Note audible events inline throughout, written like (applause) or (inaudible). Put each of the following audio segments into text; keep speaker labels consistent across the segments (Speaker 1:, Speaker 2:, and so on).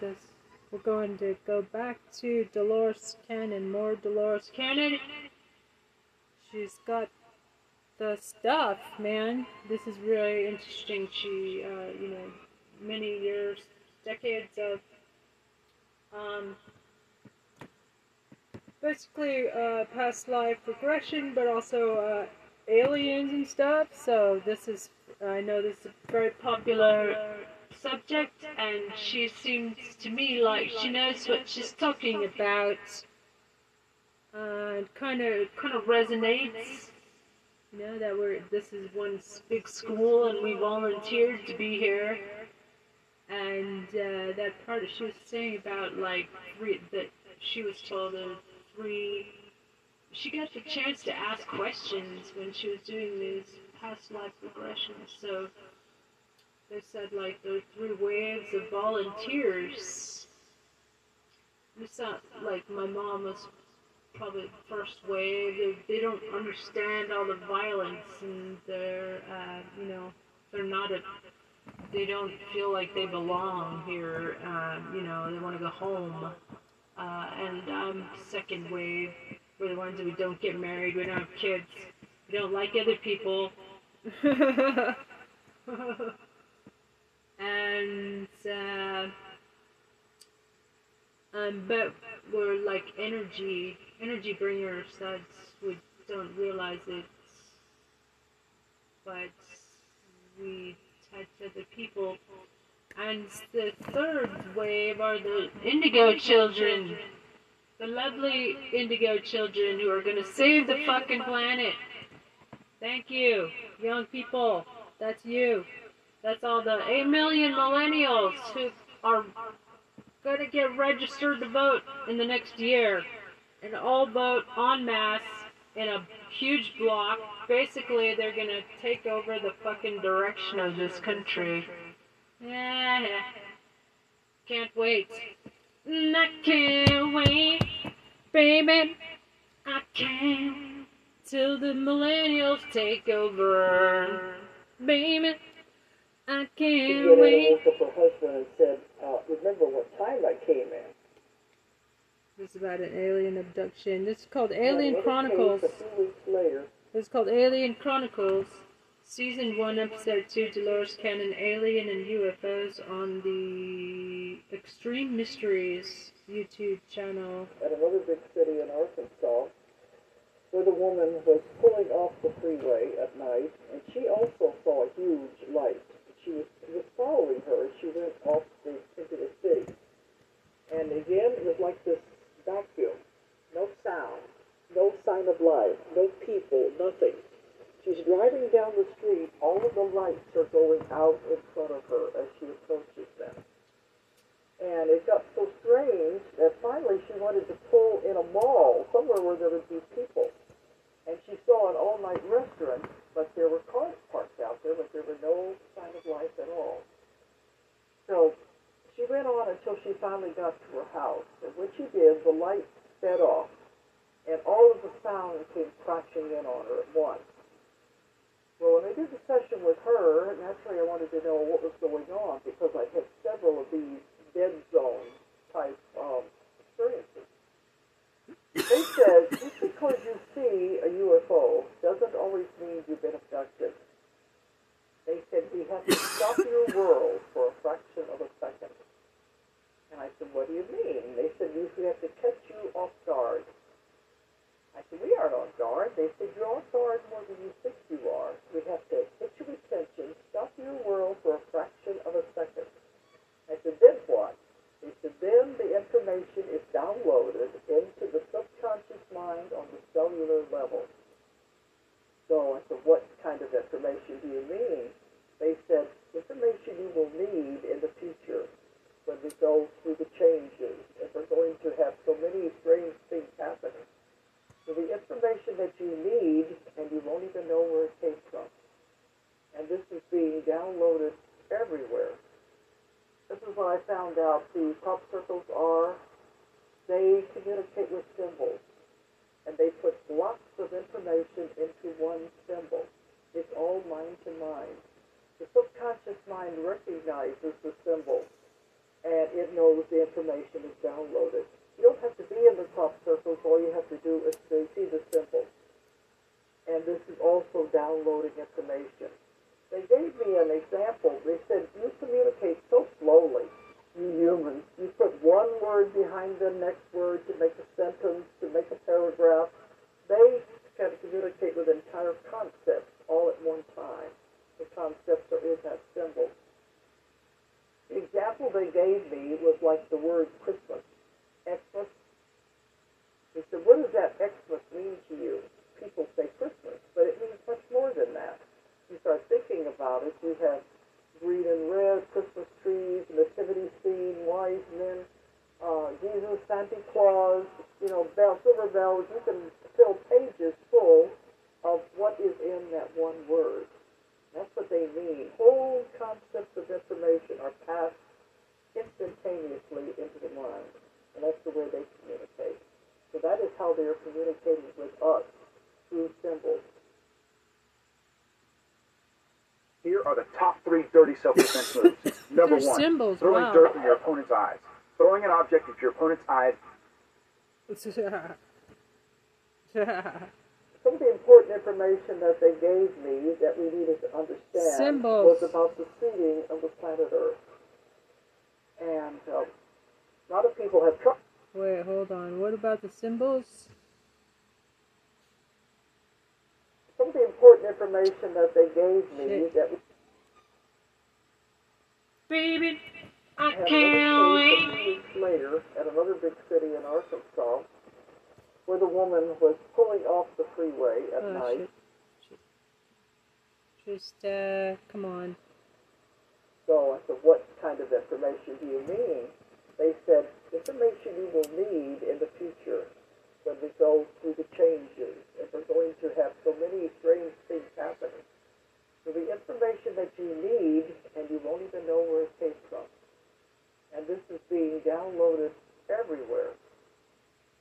Speaker 1: Just we're going to go back to Dolores Cannon, more Dolores Cannon. She's got the stuff, man. This is really interesting. She, uh, you know, many years, decades of, um, basically uh, past life regression, but also uh, aliens and stuff. So this is, I know this is very popular subject, and she seems to me like she knows what she's talking about. And kind of, kind of resonates. You know that we're this is one big school, and we volunteered to be here. And uh, that part she was saying about like three, that she was told of three. She got the chance to ask questions when she was doing these past life regressions. So they said like there were three waves of volunteers. It's not like my mom was probably first wave. They, they don't understand all the violence and they're, uh, you know, they're not a, they don't feel like they belong here. Uh, you know, they want to go home. Uh, and I'm second wave. We're the ones that we don't get married. We don't have kids. We don't like other people. (laughs) and uh, um, but we're like energy energy bringers that we don't realize it. But we touch other people. And the third wave are the indigo children. The lovely indigo children who are going to save the fucking planet. Thank you young people. That's you that's all the 8 million millennials who are going to get registered to vote in the next year. And all vote en masse in a huge block. Basically, they're going to take over the fucking direction of this country. Yeah, can't wait. I can't wait, baby. I can't till the millennials take over, baby. I can't
Speaker 2: She
Speaker 1: wait.
Speaker 2: woke up her husband and said, uh, remember what time I came in.
Speaker 1: This is about an alien abduction. This is called Alien
Speaker 2: when it
Speaker 1: Chronicles.
Speaker 2: came A few weeks later,
Speaker 1: This is called Alien Chronicles. Season 1, Episode 2, Dolores Cannon, Alien and UFOs on the Extreme Mysteries YouTube channel.
Speaker 2: at another big city in Arkansas, where the woman was pulling off the freeway at night, and she also saw a huge light. She was, was following her as she went off the, into the city. And again, it was like this vacuum. No sound, no sign of life, no people, nothing. She's driving down the street. All of the lights are going out in front of her as she approaches them. And it got so strange that finally she wanted to pull in a mall, somewhere where there would be people. And she saw an all-night restaurant, but there were cars parked out there, but there were no sign of life at all. So she went on until she finally got to her house. And when she did, the light sped off, and all of the sound came crashing in on her at once. Well, when I did the session with her, naturally I wanted to know what was going on because I had several of these dead zone type um, experiences. They said just because you see a UFO doesn't always mean you've been abducted. They said we have to stop your world for a fraction of a second. And I said, what do you mean? They said we have to catch you off guard. I said, we aren't on guard. They said, you're on guard more than you think you are. We have to get your attention, stop your world for a fraction of a second. I said, then what? They said, then the information is downloaded into the subconscious mind on the cellular level. So I said, what kind of information do you mean? They said, information you will need in the future when we go through the changes, and we're going to have so many strange things happening. So the information that you need, and you won't even know where it came from. And this is being downloaded everywhere. This is what I found out the crop circles are. They communicate with symbols. And they put blocks of information into one symbol. It's all mind to mind. The subconscious mind recognizes the symbol. and it knows the information is downloaded. You don't have to be in the crop circles. All you have to do is to see the symbol. And this is also downloading information. They gave me an example. They said, you communicate so slowly, you humans. One word behind the next word to make a sentence, to make a paragraph. They can communicate with entire concepts all at one time. The concepts are in that symbol. The example they gave me was like the word Christmas. Xmas. They said, what does that Xmas mean to you? People say Christmas, but it means much more than that. You start thinking about it, you have green and red Christmas trees, nativity scene, wise men, uh, Jesus, Santa Claus, you know, bell, silver bells. You can fill pages full of what is in that one word. That's what they mean. Whole concepts of information are passed instantaneously into the mind. And that's the way they communicate. So that is how they are communicating with us through symbols.
Speaker 3: Here are the top three dirty self-defense (laughs) moves. Number
Speaker 1: They're
Speaker 3: one,
Speaker 1: symbols,
Speaker 3: throwing
Speaker 1: wow.
Speaker 3: dirt in your opponent's eyes. Throwing an object at your opponent's eyes (laughs)
Speaker 2: Some of the important information that they gave me that we needed to understand
Speaker 1: Symbols.
Speaker 2: was about the seeding of the planet Earth. And uh, a lot of people have trouble.
Speaker 1: Wait, hold on. What about the symbols?
Speaker 2: Some of the important information that they gave me
Speaker 1: Shit.
Speaker 2: that we
Speaker 1: Baby, I can't
Speaker 2: a
Speaker 1: wait.
Speaker 2: few weeks later at another big city in Arkansas where the woman was pulling off the freeway at
Speaker 1: Oh,
Speaker 2: night.
Speaker 1: shit. Just, uh, come on.
Speaker 2: So I said, what kind of information do you mean? They said, information you will need in the future when we go through the changes and we're going to have so many strange things happening. So the information that you need and you won't even know where it came from. And this is being downloaded everywhere.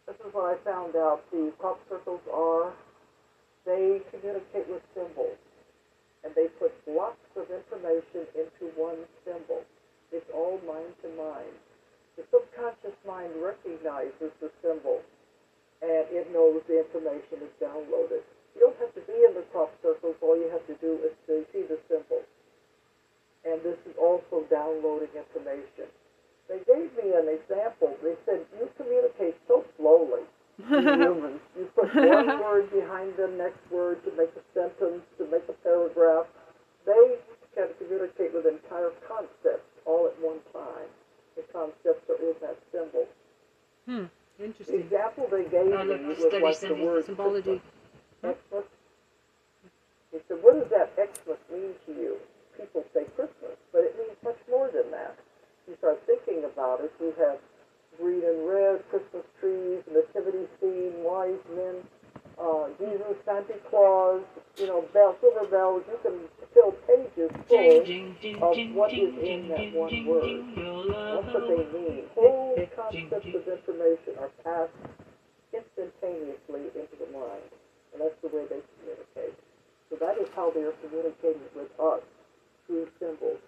Speaker 2: This is what I found out the crop circles are. They communicate with symbols and they put blocks of information into one symbol. It's all mind to mind. The subconscious mind recognizes the symbol and it knows the information is downloaded. You don't have to be in the crop circles. All you have to do is to see the symbol. And this is also downloading information. They gave me an example. They said, you communicate so slowly (laughs) humans. You put one word behind the next word to make a sentence, to make a paragraph. They can communicate with entire concepts all at one time. The concepts are in that symbol.
Speaker 1: Hmm,
Speaker 2: The
Speaker 1: interesting.
Speaker 2: example they gave
Speaker 1: I
Speaker 2: me
Speaker 1: look
Speaker 2: was
Speaker 1: study
Speaker 2: like the
Speaker 1: symbol-
Speaker 2: word
Speaker 1: symbology.
Speaker 2: Xmas. He said, what does that Xmas mean to you? People say Christmas, but it means much more than that. You start thinking about it, you have green and red Christmas trees, nativity scene, wise men, uh, Jesus, Santa Claus, you know, bell, silver bells. You can fill pages full of what is in that one word. That's what they mean. Whole concepts of information are passed instantaneously into the mind. And that's the way they communicate. So that is how they are communicating with us through symbols.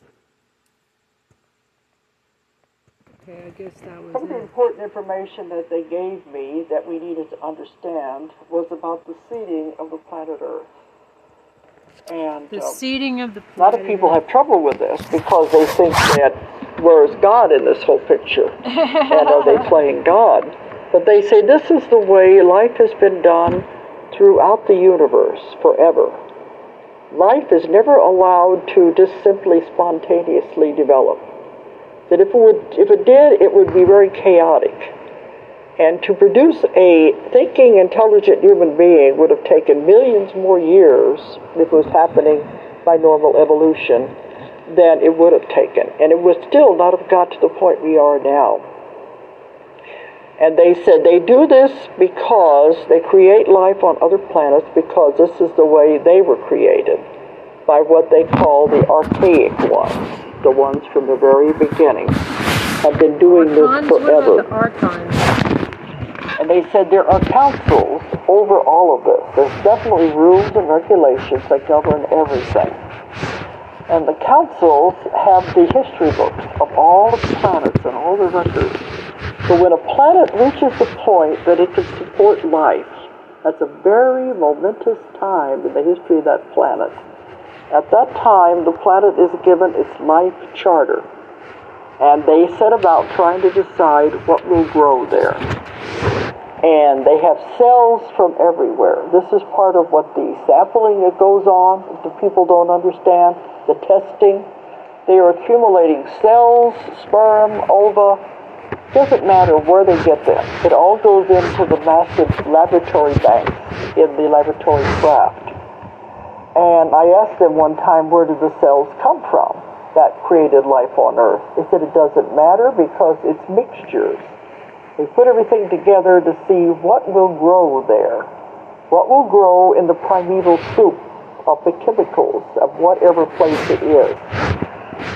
Speaker 1: Okay, I guess that was
Speaker 2: Some of the
Speaker 1: it.
Speaker 2: important information that they gave me that we needed to understand was about the seeding of the planet Earth. And
Speaker 1: The
Speaker 2: um,
Speaker 1: seeding of the planet.
Speaker 2: a lot of people have trouble with this because they think that where is God in this whole picture? and are they playing God? But they say this is the way life has been done throughout the universe forever. Life is never allowed to just simply spontaneously develop. That if it would, if it did, it would be very chaotic. And to produce a thinking, intelligent human being would have taken millions more years if it was happening by normal evolution than it would have taken. And it would still not have got to the point we are now. And they said they do this because they create life on other planets because this is the way they were created by what they call the archaic ones, the ones from the very beginning, have been doing
Speaker 1: Archons?
Speaker 2: this forever.
Speaker 1: the?
Speaker 2: And they said there are councils over all of this. There's definitely rules and regulations that govern everything. And the councils have the history books of all the planets and all the records. So when a planet reaches the point that it can support life, that's a very momentous time in the history of that planet. At that time, the planet is given its life charter, and they set about trying to decide what will grow there. And they have cells from everywhere. This is part of what the sampling that goes on, if the people don't understand, the testing. They are accumulating cells, sperm, ova, doesn't matter where they get them. It all goes into the massive laboratory banks in the laboratory craft. And I asked them one time, where did the cells come from that created life on Earth? They said it doesn't matter because it's mixtures. They put everything together to see what will grow there. What will grow in the primeval soup of the chemicals of whatever place it is.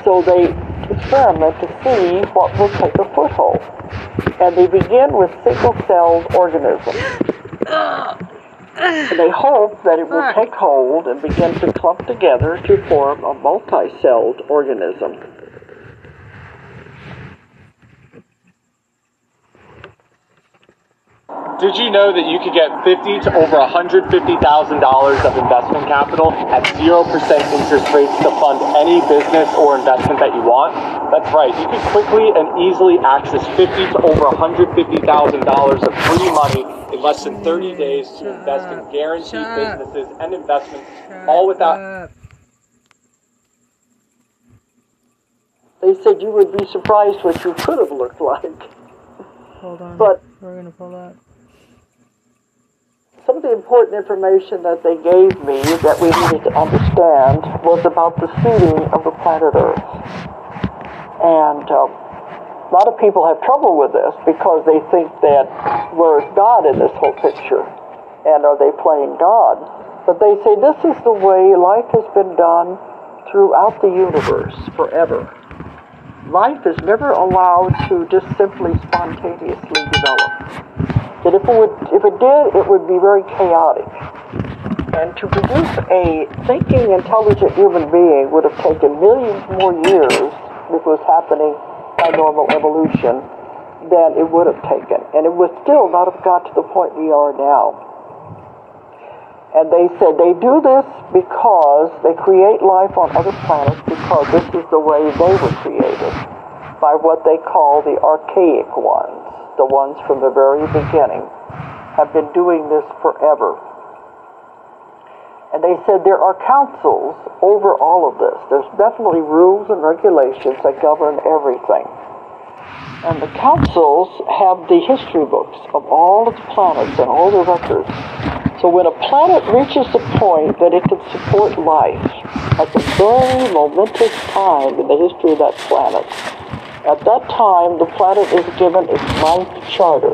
Speaker 2: So they experiment to see what will take a foothold. And they begin with single-celled organisms. (gasps) And they hope that it will take hold and begin to clump together to form a multi-celled organism.
Speaker 4: Did you know that you could get fifty to over $150,000 of investment capital at 0% interest rates to fund any business or investment that you want? That's right. You could quickly and easily access fifty to over $150,000 of free money in less than 30 days to invest in guaranteed businesses and investments, all without
Speaker 2: They said you would be surprised what you could have looked like.
Speaker 1: Hold on.
Speaker 2: But
Speaker 1: We're gonna pull up.
Speaker 2: Some of the important information that they gave me that we needed to understand was about the seeding of the planet Earth. And um, a lot of people have trouble with this because they think that where is God in this whole picture? And are they playing God? But they say this is the way life has been done throughout the universe forever. Life is never allowed to just simply spontaneously develop that if it would, if it did, it would be very chaotic. And to produce a thinking, intelligent human being would have taken millions more years if it was happening by normal evolution than it would have taken. And it would still not have got to the point we are now. And they said they do this because they create life on other planets because this is the way they were created by what they call the archaic ones, the ones from the very beginning, have been doing this forever. And they said there are councils over all of this. There's definitely rules and regulations that govern everything. And the councils have the history books of all its planets and all the records. So when a planet reaches the point that it can support life, that's a very momentous time in the history of that planet. At that time, the planet is given its life charter,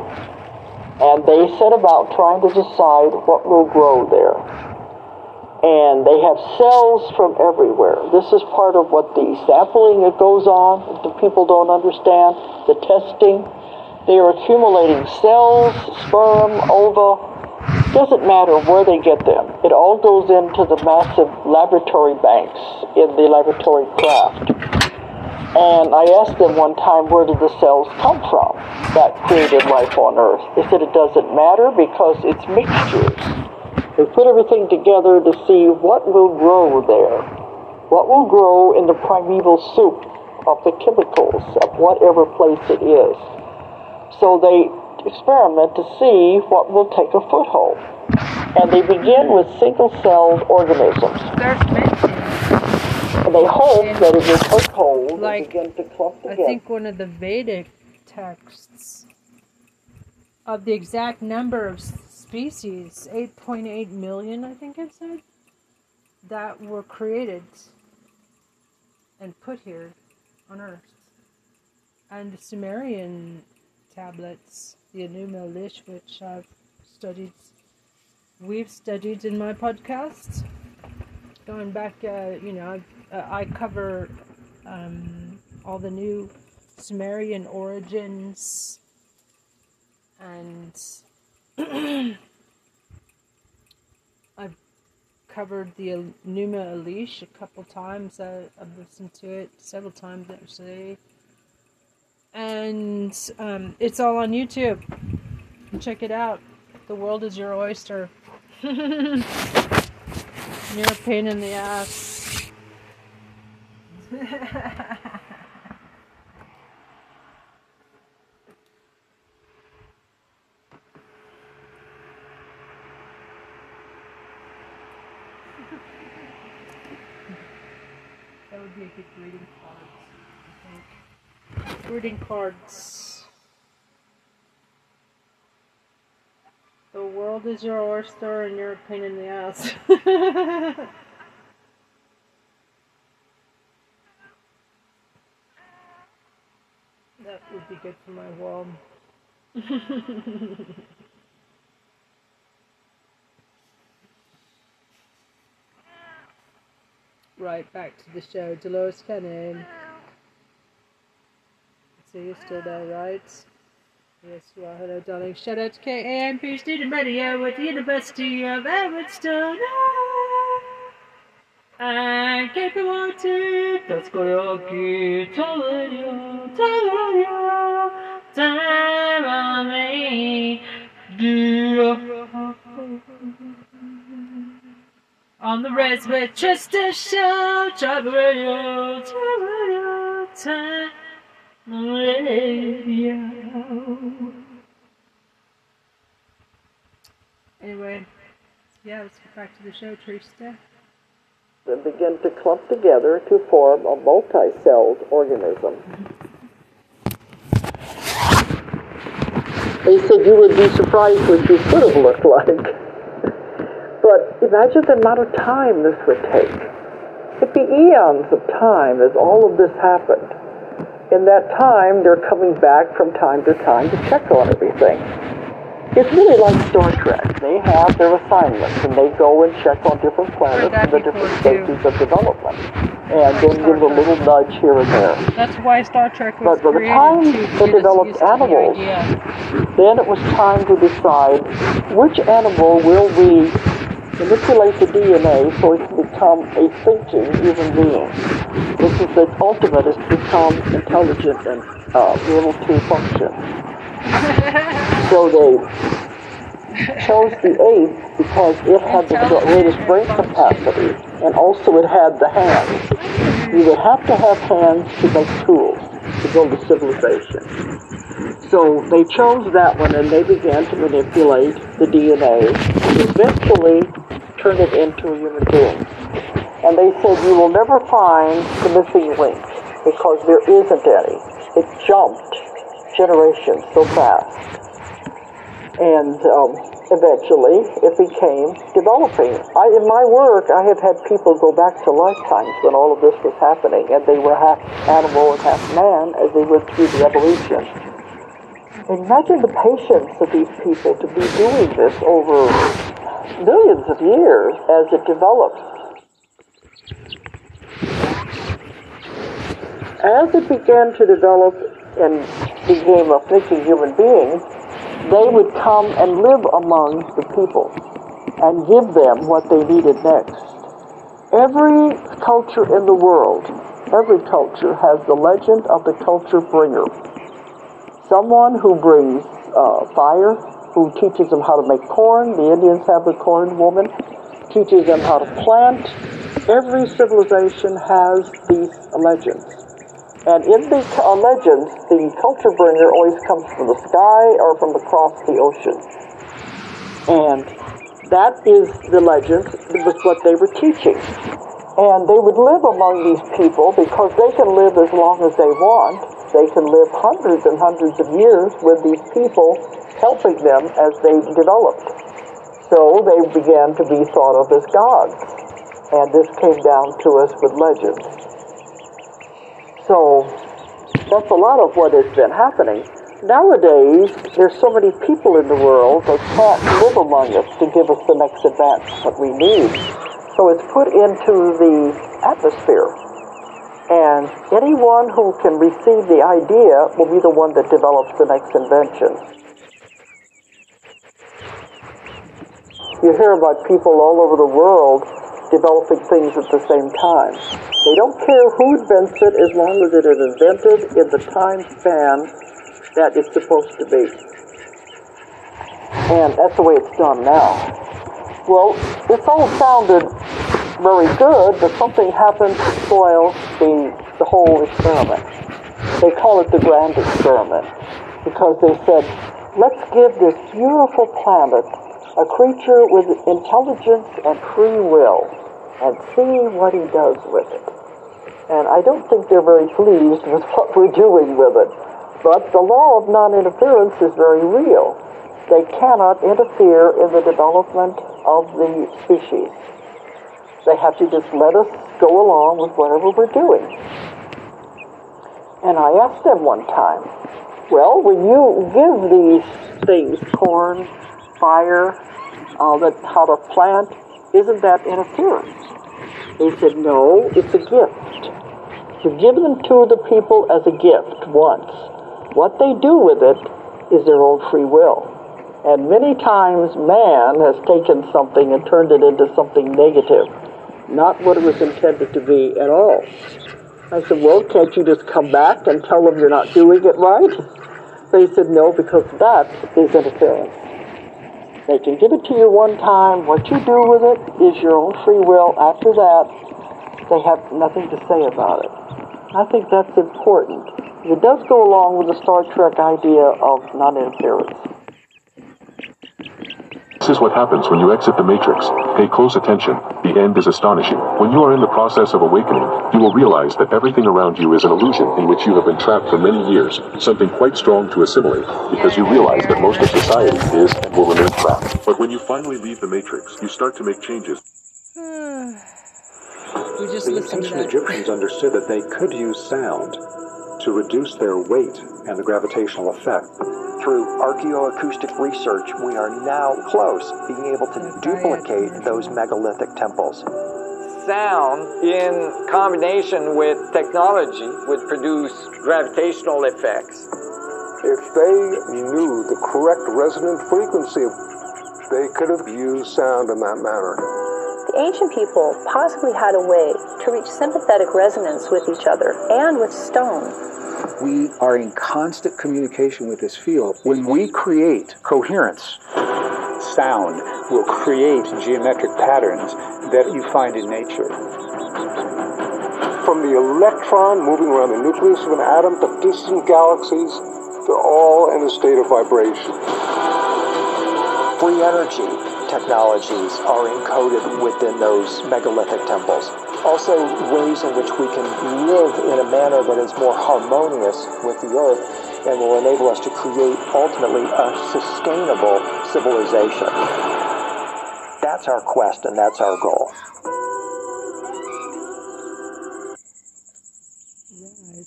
Speaker 2: and they set about trying to decide what will grow there. And they have cells from everywhere. This is part of what the sampling that goes on, the people don't understand, the testing. They are accumulating cells, sperm, ova. Doesn't matter where they get them. It all goes into the massive laboratory banks in the laboratory craft. And I asked them one time, where did the cells come from that created life on Earth? They said it doesn't matter because it's mixtures. They put everything together to see what will grow there. What will grow in the primeval soup of the chemicals of whatever place it is. So they experiment to see what will take a foothold. And they begin with single-celled organisms. And they hope that it will take hold
Speaker 1: Like,
Speaker 2: begin to clump
Speaker 1: I think one of the Vedic texts of the exact number of species, 8.8 million, I think it said, that were created and put here on Earth. And the Sumerian tablets, the Enuma Elish, which I've studied, we've studied in my podcast. Going back, uh, you know, I've, uh, I cover um, all the new Sumerian origins and (clears throat) I've covered the Enuma Elish a couple times. I, I've listened to it several times actually. And um, it's all on YouTube. Check it out. The world is your oyster. (laughs) You're a pain in the ass. that would be a good greeting card, I think. Greeting cards. The world is your oyster and you're a pain in the ass. (laughs) that would be good for my wall. (laughs) right, back to the show. Dolores Cannon. You're still there, right? Yes, you are. Hello, darling. Shout out to KAMP Student Radio at the University of Evanston. And keep it wanted. That's karaoke. Telerio, telerio. Time on me. On the Reds with Chester Show. Travel Radio, travel time radio. Anyway, yeah, let's get back to the show, Trista.
Speaker 2: and begin to clump together to form a multi-celled organism. They said you would be surprised what you could have looked like. But imagine the amount of time this would take. It'd be eons of time as all of this happened. In that time, they're coming back from time to time to check on everything. It's really like Star Trek. They have their assignments and they go and check on different planets and the different stages of development. And then give a little nudge here and there.
Speaker 1: That's why Star Trek was
Speaker 2: But by the time they developed
Speaker 1: to the
Speaker 2: animals. Then it was time to decide which animal will we manipulate the DNA so it can become a thinking human being. This is the ultimate is to become intelligent and uh, able to function. (laughs) So they chose the ape because it had the greatest brain capacity and also it had the hands. You would have to have hands to make tools to build a civilization. So they chose that one and they began to manipulate the DNA and eventually turn it into a human being. And they said you will never find the missing link because there isn't any. It jumped generations so fast. And um, eventually it became developing. I, in my work, I have had people go back to lifetimes when all of this was happening and they were half animal and half man as they went through the evolution. Imagine the patience of these people to be doing this over millions of years as it develops. As it began to develop and became a thinking human being, they would come and live among the people and give them what they needed next. Every culture in the world, every culture has the legend of the culture bringer someone who brings uh, fire, who teaches them how to make corn. The Indians have the corn woman, teaches them how to plant. Every civilization has these legends. And in the uh, legends, the culture bringer always comes from the sky or from across the ocean. And that is the legend, was what they were teaching. And they would live among these people because they can live as long as they want they can live hundreds and hundreds of years with these people helping them as they developed. So they began to be thought of as gods. And this came down to us with legends. So that's a lot of what has been happening. Nowadays, there's so many people in the world that can't live among us to give us the next advance that we need. So it's put into the atmosphere. And anyone who can receive the idea will be the one that develops the next invention. You hear about people all over the world developing things at the same time. They don't care who invents it as long as it is invented in the time span that it's supposed to be. And that's the way it's done now. Well, this all sounded very good, but something happened to spoil the, the whole experiment. They call it the grand experiment because they said, let's give this beautiful planet a creature with intelligence and free will and see what he does with it. And I don't think they're very pleased with (laughs) what we're doing with it. But the law of non-interference is very real. They cannot interfere in the development of the species. They have to just let us go along with whatever we're doing. And I asked them one time, well, when you give these things, corn, fire, uh, that how to plant, isn't that interference? They said, no, it's a gift. You give them to the people as a gift once. What they do with it is their own free will. And many times man has taken something and turned it into something negative, not what it was intended to be at all. I said, well, can't you just come back and tell them you're not doing it right? They said, no, because that is interference. They can give it to you one time. What you do with it is your own free will. After that, they have nothing to say about it. I think that's important. It does go along with the Star Trek idea of non-interference.
Speaker 5: This is what happens when you exit the Matrix. Pay close attention. The end is astonishing. When you are in the process of awakening, you will realize that everything around you is an illusion in which you have been trapped for many years, something quite strong to assimilate, because you realize that most of society is and will remain trapped. But when you finally leave the Matrix, you start to make changes. (sighs)
Speaker 1: we just
Speaker 6: The
Speaker 1: listened to
Speaker 6: ancient. Egyptians understood that they could use sound to reduce their weight and the gravitational effect.
Speaker 7: Through archaeoacoustic research, we are now close being able to duplicate those megalithic temples.
Speaker 8: sound in combination with technology would produce gravitational effects.
Speaker 9: If they knew the correct resonant frequency, they could have used sound in that manner.
Speaker 10: The ancient people possibly had a way to reach sympathetic resonance with each other and with stone.
Speaker 11: We are in constant communication with this field. When we create coherence, sound will create geometric patterns that you find in nature.
Speaker 9: From the electron moving around the nucleus of an atom to distant galaxies, they're all in a state of vibration.
Speaker 7: Free energy technologies are encoded within those megalithic temples. Also, ways in which we can live in a manner that is more harmonious with the earth and will enable us to create ultimately a sustainable civilization. That's our quest and that's our goal.
Speaker 1: Right.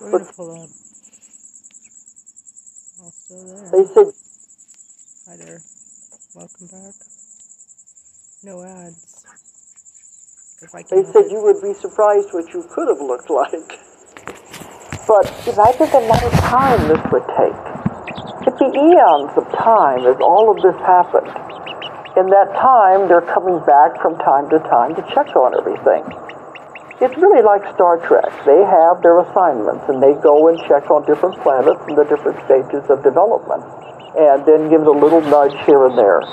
Speaker 1: We're gonna pull up. All still there.
Speaker 2: They said,
Speaker 1: Hi there. Welcome back. No ads. If I can
Speaker 2: they said
Speaker 1: it.
Speaker 2: you would be surprised what you could have looked like. But imagine the amount of time this would take. It'd be eons of time as all of this happened. In that time, they're coming back from time to time to check on everything. It's really like Star Trek. They have their assignments and they go and check on different planets and the different stages of development and then give it a little nudge here and there.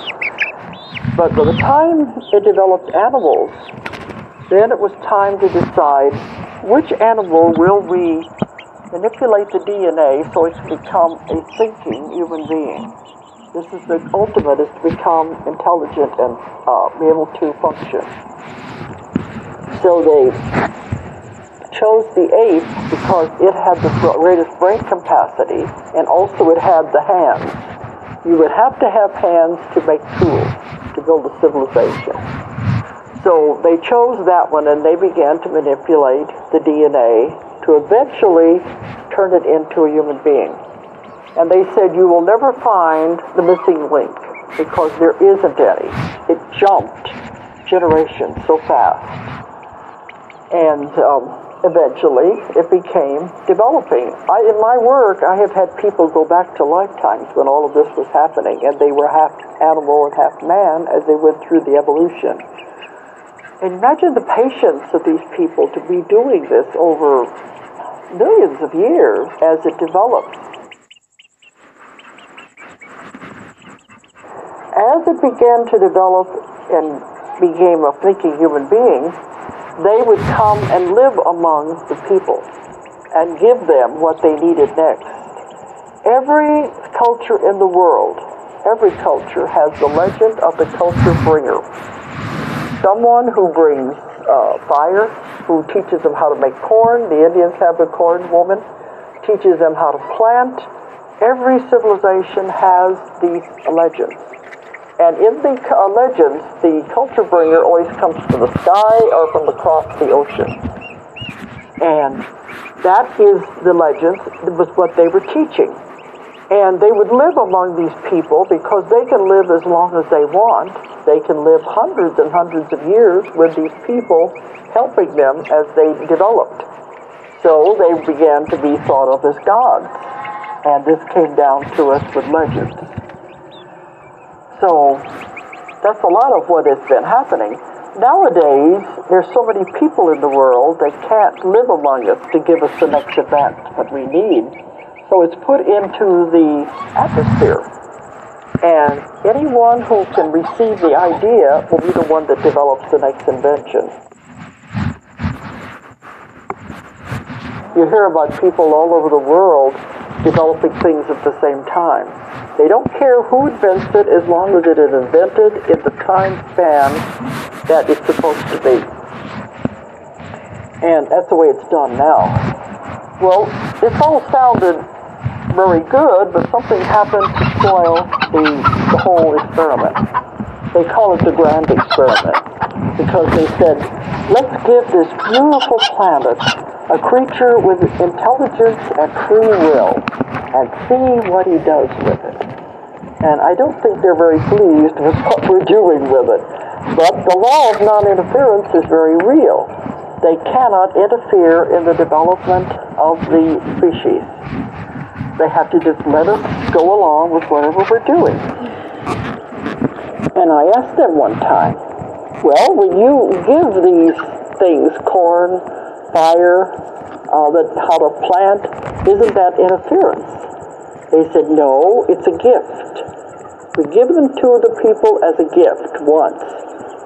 Speaker 2: But by the time it developed animals, then it was time to decide which animal will we manipulate the DNA so it can become a thinking human being. This is the ultimate, is to become intelligent and uh, be able to function. So they chose the ape because it had the greatest brain capacity and also it had the hands. You would have to have hands to make tools to build a civilization. So they chose that one and they began to manipulate the DNA to eventually turn it into a human being. And they said you will never find the missing link because there isn't any. It jumped generations so fast. And um, eventually it became developing. I, in my work, I have had people go back to lifetimes when all of this was happening, and they were half animal and half man as they went through the evolution. And imagine the patience of these people to be doing this over millions of years as it develops. As it began to develop and became a thinking human being, they would come and live among the people and give them what they needed next. Every culture in the world, every culture has the legend of the culture bringer. Someone who brings uh, fire, who teaches them how to make corn. The Indians have the corn woman, teaches them how to plant. Every civilization has these legends. And in the uh, legends, the culture bringer always comes from the sky or from across the ocean. And that is the legend, it was what they were teaching. And they would live among these people because they can live as long as they want. They can live hundreds and hundreds of years with these people helping them as they developed. So they began to be thought of as gods. And this came down to us with legends. So that's a lot of what has been happening. Nowadays, there's so many people in the world that can't live among us to give us the next event that we need. So it's put into the atmosphere. And anyone who can receive the idea will be the one that develops the next invention. You hear about people all over the world developing things at the same time. They don't care who invents it as long as it is invented in the time span that it's supposed to be. And that's the way it's done now. Well, this all sounded very good, but something happened to spoil the, the whole experiment. They call it the grand experiment because they said, let's give this beautiful planet a creature with intelligence and free will and see what he does with it. And I don't think they're very pleased with what we're doing with it. But the law of non-interference is very real. They cannot interfere in the development of the species. They have to just let us go along with whatever we're doing. And I asked them one time, well, when you give these things, corn, fire, uh, that how to plant, isn't that interference? They said, no, it's a gift. We give them to the people as a gift once.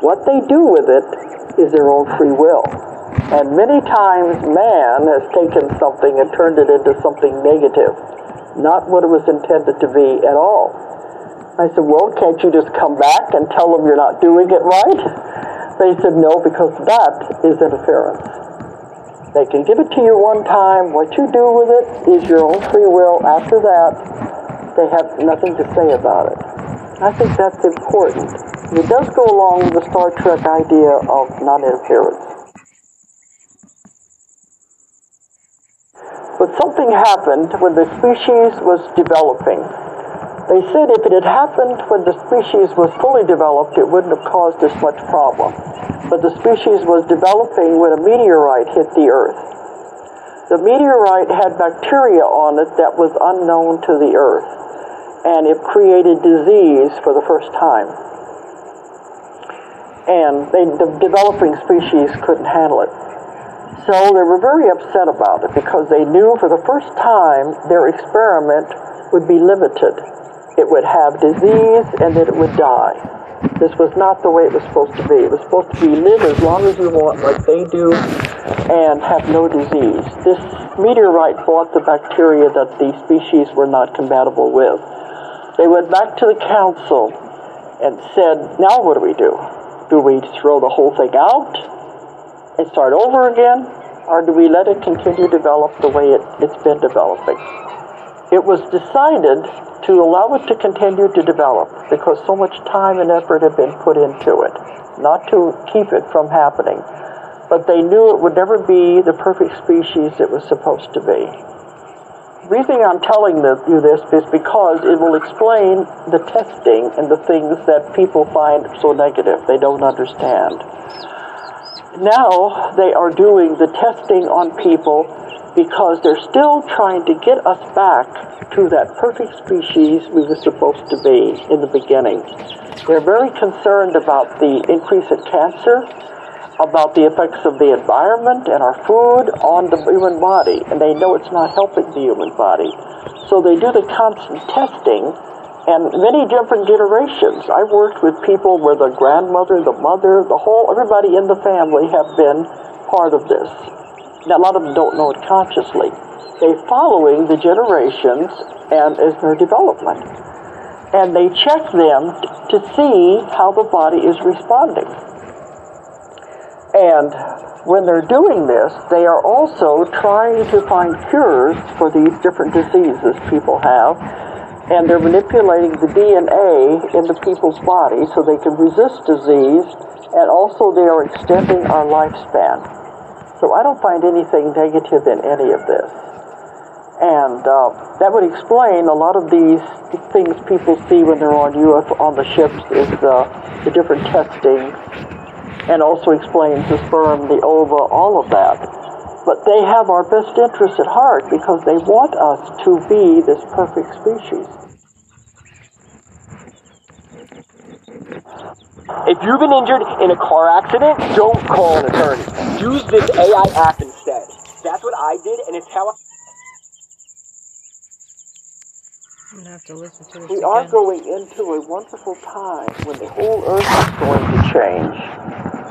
Speaker 2: What they do with it is their own free will. And many times man has taken something and turned it into something negative, not what it was intended to be at all. I said, well, can't you just come back and tell them you're not doing it right? They said, no, because that is interference. They can give it to you one time. What you do with it is your own free will. After that, they have nothing to say about it. I think that's important. It does go along with the Star Trek idea of non-interference. But something happened when the species was developing. They said if it had happened when the species was fully developed, it wouldn't have caused as much problem. But the species was developing when a meteorite hit the Earth. The meteorite had bacteria on it that was unknown to the Earth, and it created disease for the first time. And they, the developing species couldn't handle it. So they were very upset about it because they knew for the first time their experiment would be limited. It would have disease and that it would die. This was not the way it was supposed to be. It was supposed to be live as long as you want, like they do, and have no disease. This meteorite brought the bacteria that the species were not compatible with. They went back to the council and said, now what do we do? Do we throw the whole thing out and start over again? Or do we let it continue to develop the way it, it's been developing? It was decided to allow it to continue to develop because so much time and effort had been put into it, not to keep it from happening. But they knew it would never be the perfect species it was supposed to be. The reason I'm telling you this is because it will explain the testing and the things that people find so negative. They don't understand. now they are doing the testing on people because they're still trying to get us back to that perfect species we were supposed to be in the beginning. They're very concerned about the increase in cancer, about the effects of the environment and our food on the human body, and they know it's not helping the human body. So they do the constant testing and many different generations. I've worked with people where the grandmother, the mother, the whole, everybody in the family have been part of this. Now, a lot of them don't know it consciously. They're following the generations and as their development. And they check them to see how the body is responding. And when they're doing this, they are also trying to find cures for these different diseases people have. And they're manipulating the DNA in the people's body so they can resist disease, and also they are extending our lifespan. So I don't find anything negative in any of this. And uh, that would explain a lot of these things people see when they're on UFO on the ships is uh, the different testing, and also explains the sperm, the ova, all of that. But they have our best interests at heart because they want us to be this perfect species.
Speaker 12: If you've been injured in a car accident, don't call an attorney. Use this AI app instead. That's what I did, and it's how I.
Speaker 1: I'm gonna have to listen to this
Speaker 2: We
Speaker 1: again.
Speaker 2: are going into a wonderful time when the whole earth is going to change.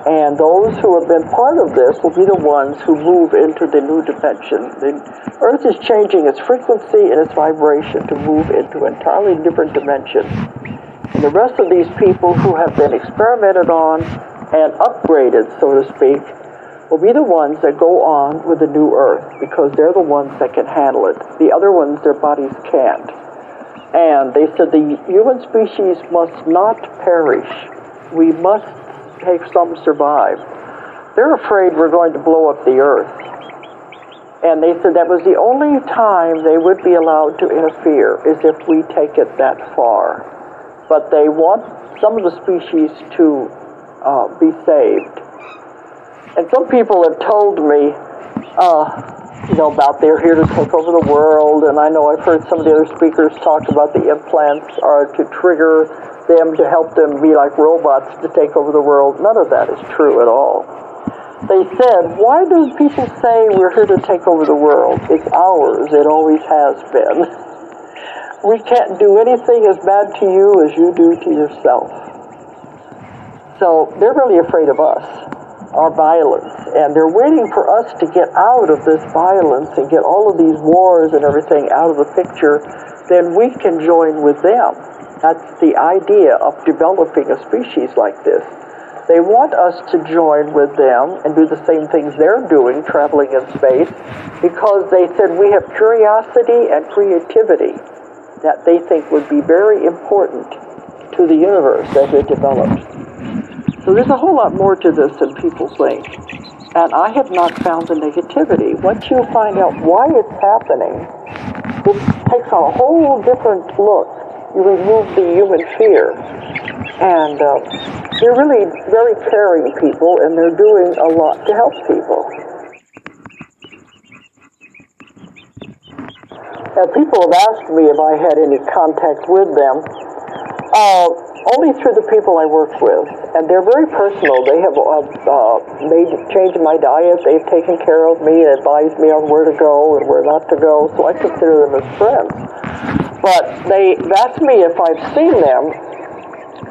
Speaker 2: And those who have been part of this will be the ones who move into the new dimension. The earth is changing its frequency and its vibration to move into an entirely different dimension. And the rest of these people who have been experimented on and upgraded, so to speak, will be the ones that go on with the new earth because they're the ones that can handle it. The other ones, their bodies can't. And they said the human species must not perish. We must take some survive. They're afraid we're going to blow up the earth. And they said that was the only time they would be allowed to interfere is if we take it that far. But they want some of the species to uh, be saved. And some people have told me, uh, you know, about they're here to take over the world. And I know I've heard some of the other speakers talk about the implants are to trigger them to help them be like robots to take over the world. None of that is true at all. They said, why do people say we're here to take over the world? It's ours. It always has been. (laughs) We can't do anything as bad to you as you do to yourself. So they're really afraid of us, our violence, and they're waiting for us to get out of this violence and get all of these wars and everything out of the picture. Then we can join with them. That's the idea of developing a species like this. They want us to join with them and do the same things they're doing, traveling in space, because they said we have curiosity and creativity that they think would be very important to the universe as it develops. So there's a whole lot more to this than people think. And I have not found the negativity. Once you find out why it's happening, it takes on a whole different look. You remove the human fear. And uh, they're really very caring people, and they're doing a lot to help people. Now, people have asked me if I had any contact with them. Uh, only through the people I work with, and they're very personal. They have uh, uh, made changed my diet. They've taken care of me, advised me on where to go and where not to go. So I consider them as friends. But they asked me if I've seen them.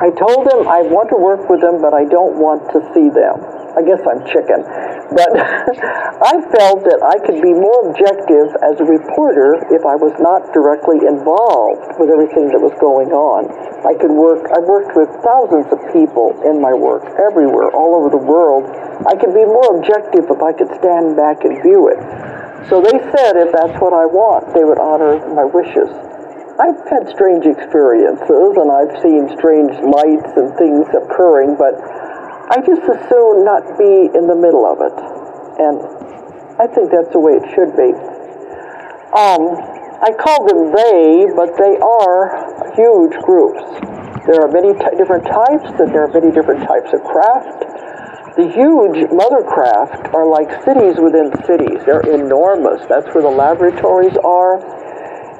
Speaker 2: I told them I want to work with them, but I don't want to see them. I guess I'm chicken. But (laughs) I felt that I could be more objective as a reporter if I was not directly involved with everything that was going on. I could work, I worked with thousands of people in my work, everywhere, all over the world. I could be more objective if I could stand back and view it. So they said if that's what I want, they would honor my wishes. I've had strange experiences and I've seen strange lights and things occurring, but I just as soon not be in the middle of it. And I think that's the way it should be. Um, I call them they, but they are huge groups. There are many t- different types, and there are many different types of craft. The huge mothercraft are like cities within cities. They're enormous. That's where the laboratories are.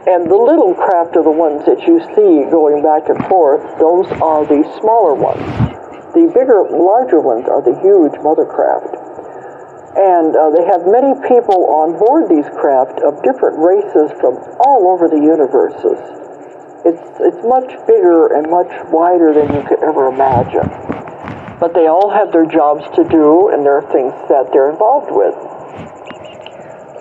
Speaker 2: And the little craft are the ones that you see going back and forth. Those are the smaller ones. The bigger, larger ones are the huge mothercraft. And uh, they have many people on board these craft of different races from all over the universes. It's, it's much bigger and much wider than you could ever imagine. But they all have their jobs to do and there are things that they're involved with.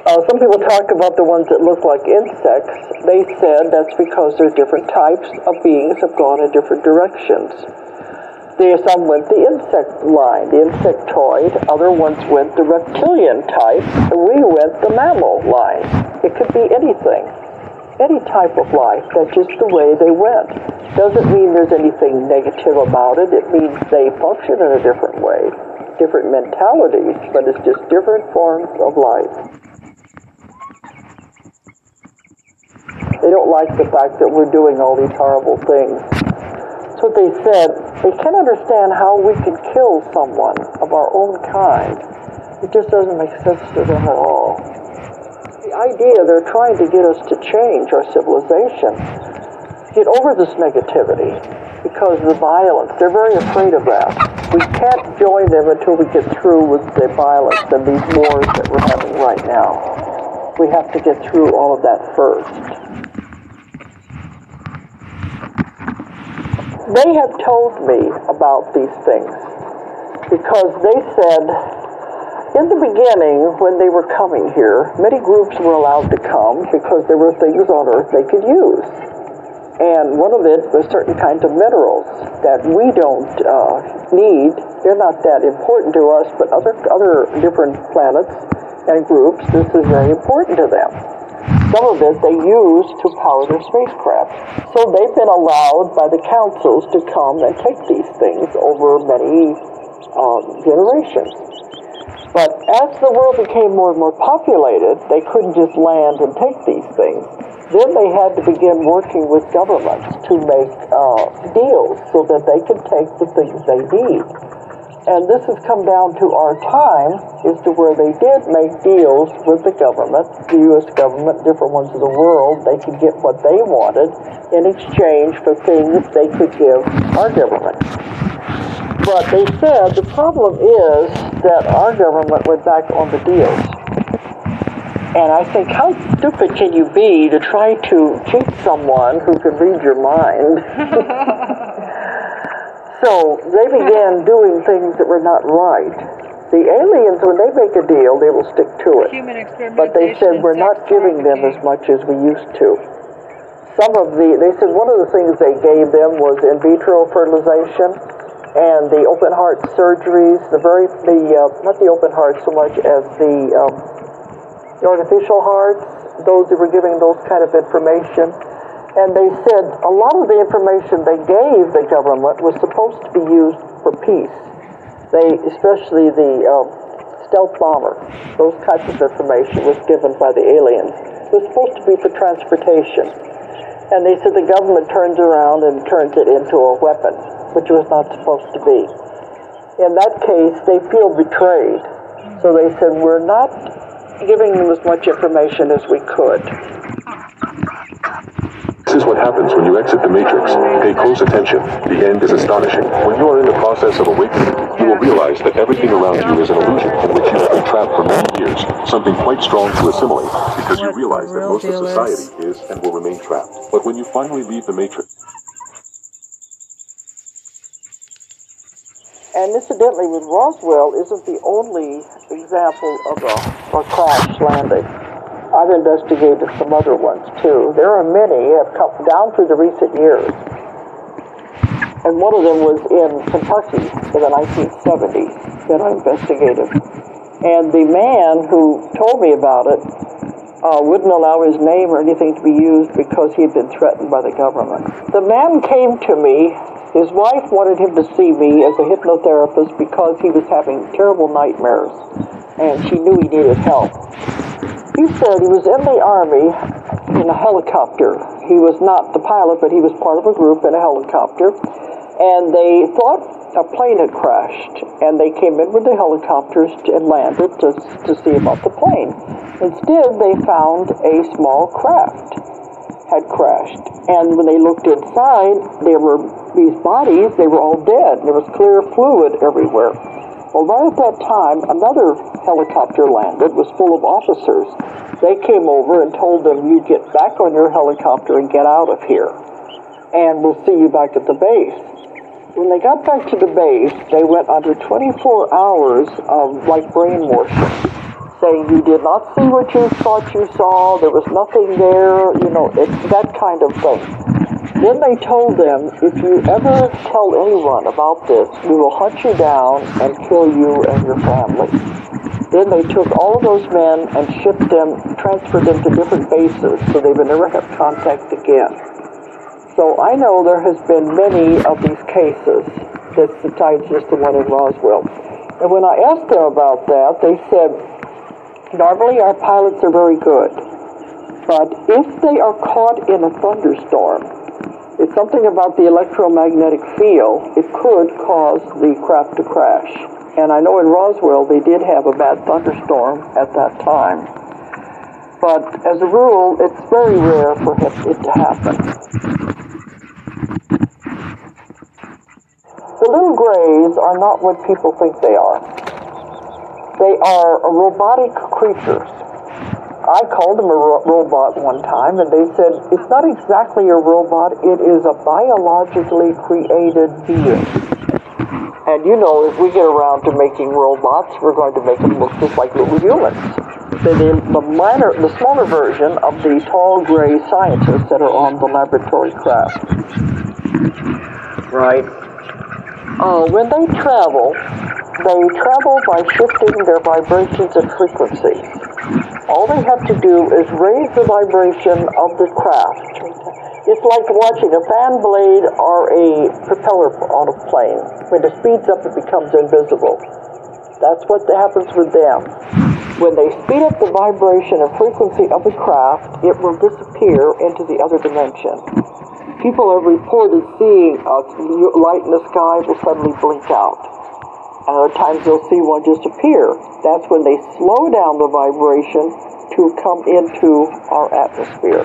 Speaker 2: Uh, some people talk about the ones that look like insects. They said that's because there's different types of beings have gone in different directions. There, some went the insect line, the insectoid. Other ones went the reptilian type. And we went the mammal line. It could be anything any type of life. That's just the way they went. Doesn't mean there's anything negative about it. It means they function in a different way, different mentalities, but it's just different forms of life. They don't like the fact that we're doing all these horrible things. That's what they said. They can't understand how we can kill someone of our own kind. It just doesn't make sense to them at all The idea they're trying to get us to change our civilization, get over this negativity because of the violence. They're very afraid of that. We can't join them until we get through with the violence and these wars that we're having right now. We have to get through all of that first. They have told me about these things because they said in the beginning, when they were coming here, many groups were allowed to come because there were things on Earth they could use. And one of it was certain kinds of minerals that we don't uh, need. They're not that important to us, but other, other different planets and groups, this is very important to them. Some of it they use to power their spacecraft. So they've been allowed by the councils to come and take these things over many uh, generations. But as the world became more and more populated, they couldn't just land and take these things. Then they had to begin working with governments to make uh, deals so that they could take the things they need. And this has come down to our time, is to where they did make deals with the government, the U.S. government, different ones of the world. They could get what they wanted in exchange for things they could give our government. But they said the problem is that our government went back on the deals. And I think, how stupid can you be to try to cheat someone who can read your mind? (laughs) so they began doing things that were not right. The aliens, when they make a deal, they will stick to it. But they said we're not giving them as much as we used to. Some of the, they said one of the things they gave them was in vitro fertilization and the open heart surgeries, the very, the, uh, not the open heart so much as the, um, the artificial hearts, those that were giving those kind of information. And they said a lot of the information they gave the government was supposed to be used for peace. They, especially the um, stealth bomber, those types of information was given by the aliens. It was supposed to be for transportation. And they said the government turns around and turns it into a weapon which was not supposed to be. In that case, they feel betrayed. So they said, we're not giving them as much information as we could.
Speaker 5: This is what happens when you exit the matrix. Pay close attention. The end is astonishing. When you are in the process of awakening, you will realize that everything around you is an illusion in which you have been trapped for many years, something quite strong to assimilate, because you realize that most of society is and will remain trapped. But when you finally leave the matrix,
Speaker 2: And incidentally, with Roswell isn't the only example of a, a crash landing. I've investigated some other ones too. There are many have come down through the recent years. And one of them was in Kentucky in the 1970s that I investigated. And the man who told me about it uh, wouldn't allow his name or anything to be used because he had been threatened by the government. The man came to me his wife wanted him to see me as a hypnotherapist because he was having terrible nightmares and she knew he needed help. He said he was in the army in a helicopter. He was not the pilot, but he was part of a group in a helicopter. And they thought a plane had crashed, and they came in with the helicopters and landed to, to see about the plane. Instead, they found a small craft had crashed, and when they looked inside, there were these bodies. They were all dead. There was clear fluid everywhere. Well, right at that time, another helicopter landed, was full of officers. They came over and told them, "You get back on your helicopter and get out of here, and we'll see you back at the base." When they got back to the base, they went under 24 hours of like brainwashing, saying you did not see what you thought you saw, there was nothing there, you know, it's that kind of thing. Then they told them, if you ever tell anyone about this, we will hunt you down and kill you and your family. Then they took all of those men and shipped them, transferred them to different bases so they would never have contact again. So I know there has been many of these cases, that's besides just the one in Roswell. And when I asked them about that, they said, normally our pilots are very good, but if they are caught in a thunderstorm, it's something about the electromagnetic field, it could cause the craft to crash. And I know in Roswell they did have a bad thunderstorm at that time. But as a rule, it's very rare for it to happen. The little grays are not what people think they are. They are robotic creatures. I called them a ro- robot one time, and they said it's not exactly a robot, it is a biologically created being. And you know, if we get around to making robots, we're going to make them look just like little humans. They're the, the minor, the smaller version of the tall gray scientists that are on the laboratory craft. Right. Uh, when they travel, they travel by shifting their vibrations and frequencies. All they have to do is raise the vibration of the craft. It's like watching a fan blade or a propeller on a plane. When it speeds up, it becomes invisible. That's what happens with them. When they speed up the vibration and frequency of the craft, it will disappear into the other dimension. People have reported seeing a light in the sky will suddenly blink out. Uh, and other times they'll see one just appear. That's when they slow down the vibration to come into our atmosphere.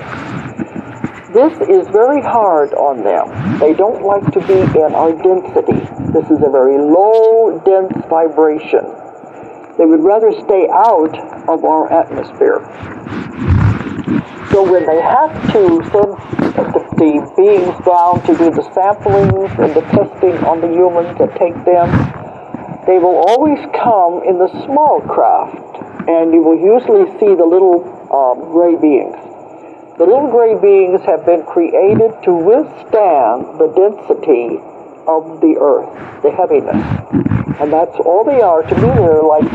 Speaker 2: This is very hard on them. They don't like to be in our density. This is a very low, dense vibration. They would rather stay out of our atmosphere. So when they have to send the, the beings down to do the samplings and the testing on the humans and take them, they will always come in the small craft, and you will usually see the little um, gray beings. The little gray beings have been created to withstand the density of the earth, the heaviness. And that's all they are. To me, they're like,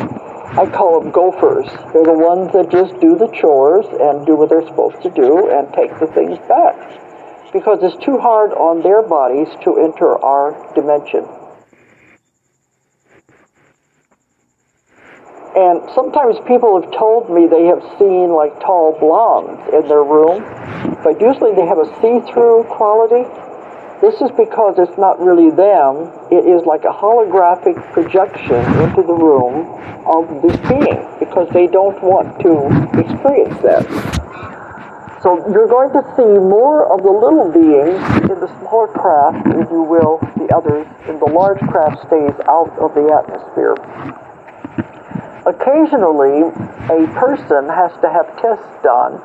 Speaker 2: I call them gophers. They're the ones that just do the chores and do what they're supposed to do and take the things back. Because it's too hard on their bodies to enter our dimension. And sometimes people have told me they have seen like tall blondes in their room, but usually they have a see-through quality. This is because it's not really them. It is like a holographic projection into the room of this being because they don't want to experience that. So you're going to see more of the little beings in the smaller craft than you will the others and the large craft stays out of the atmosphere. Occasionally, a person has to have tests done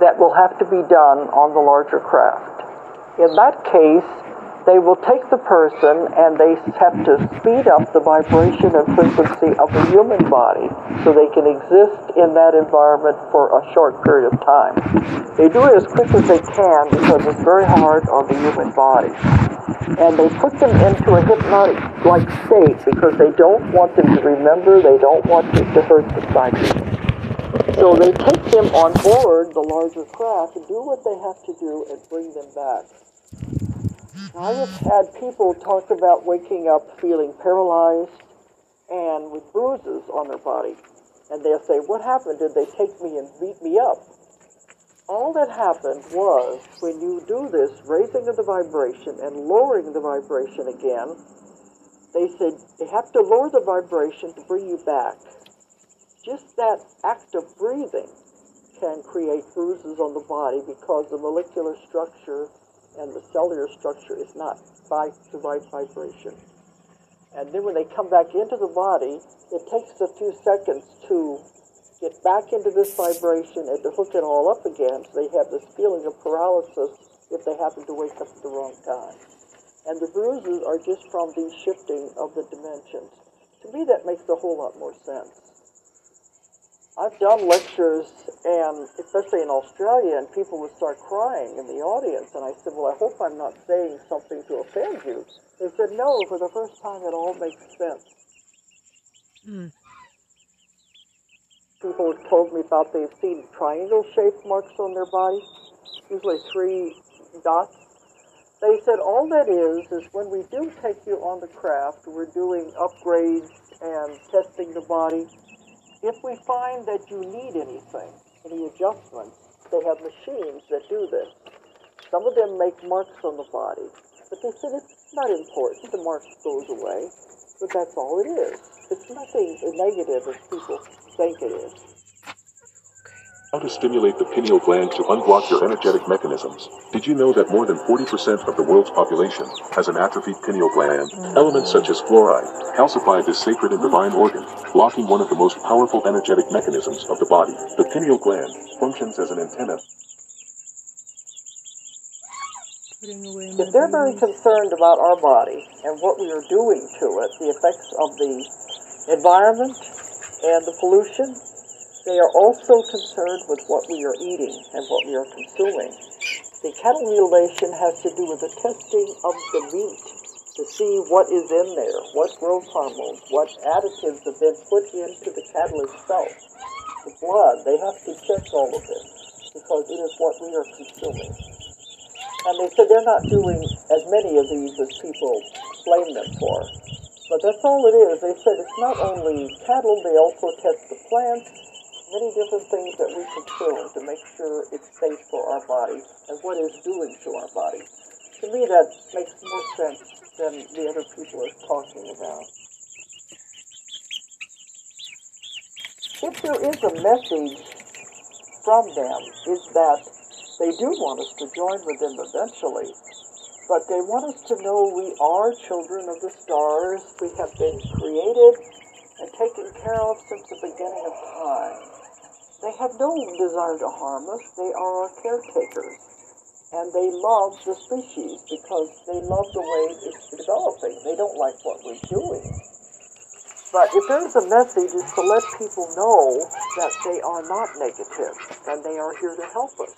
Speaker 2: that will have to be done on the larger craft. In that case, they will take the person and they have to speed up the vibration and frequency of the human body so they can exist in that environment for a short period of time. They do it as quick as they can because it's very hard on the human body. And they put them into a hypnotic-like state because they don't want them to remember, they don't want it to hurt the psyche. So they take them on board the larger craft do what they have to do and bring them back. I have had people talk about waking up feeling paralyzed and with bruises on their body. And they'll say, What happened? Did they take me and beat me up? All that happened was when you do this raising of the vibration and lowering the vibration again, they said they have to lower the vibration to bring you back. Just that act of breathing can create bruises on the body because the molecular structure and the cellular structure is not by the right vibration. And then when they come back into the body, it takes a few seconds to get back into this vibration and to hook it all up again so they have this feeling of paralysis if they happen to wake up at the wrong time. And the bruises are just from the shifting of the dimensions. To me, that makes a whole lot more sense. I've done lectures, and especially in Australia, and people would start crying in the audience, and I said, well, I hope I'm not saying something to offend you. They said, no, for the first time it all makes sense.
Speaker 1: Mm.
Speaker 2: People have told me about they've seen triangle-shaped marks on their body, usually three dots. They said all that is, is when we do take you on the craft, we're doing upgrades and testing the body. If we find that you need anything, any adjustments, they have machines that do this. Some of them make marks on the body, but they said it's not important. The mark goes away, but that's all it is. It's nothing negative as people think it is.
Speaker 5: How to stimulate the pineal gland to unblock your energetic mechanisms. Did you know that more than 40% of the world's population has an atrophied pineal gland? Mm. Elements such as fluoride calcify this sacred and divine organ, blocking one of the most powerful energetic mechanisms of the body. The pineal gland functions as an antenna.
Speaker 2: If they're very concerned about our body and what we are doing to it, the effects of the environment and the pollution, they are also concerned with what we are eating and what we are consuming. The cattle mutilation has to do with the testing of the meat to see what is in there, what growth hormones, what additives have been put into the cattle itself, the blood. They have to check all of this because it is what we are consuming. And they said they're not doing as many of these as people blame them for. But that's all it is. They said it's not only cattle, they also test the plants, many different things that we consume to make sure it's safe for our bodies and what it's doing to our bodies. To me, that makes more sense than the other people are talking about. If there is a message from them, is that they do want us to join with them eventually, but they want us to know we are children of the stars. We have been created and taken care of since the beginning of time. They have no desire to harm us. They are our caretakers. And they love the species because they love the way it's developing. They don't like what we're doing. But if there's a message, it's to let people know that they are not negative and they are here to help us.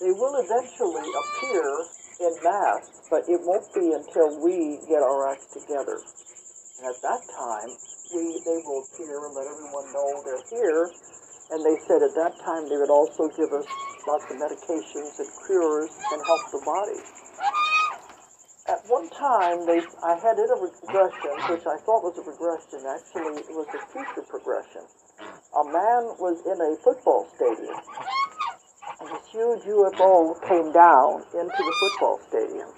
Speaker 2: They will eventually appear in mass, but it won't be until we get our act together. And at that time, we they will appear and let everyone know they're here. And they said at that time they would also give us lots of medications and cures and help the body. At one time, they I had a regression, which I thought was a regression. Actually, it was a future progression. A man was in a football stadium and this huge UFO came down into the football stadium.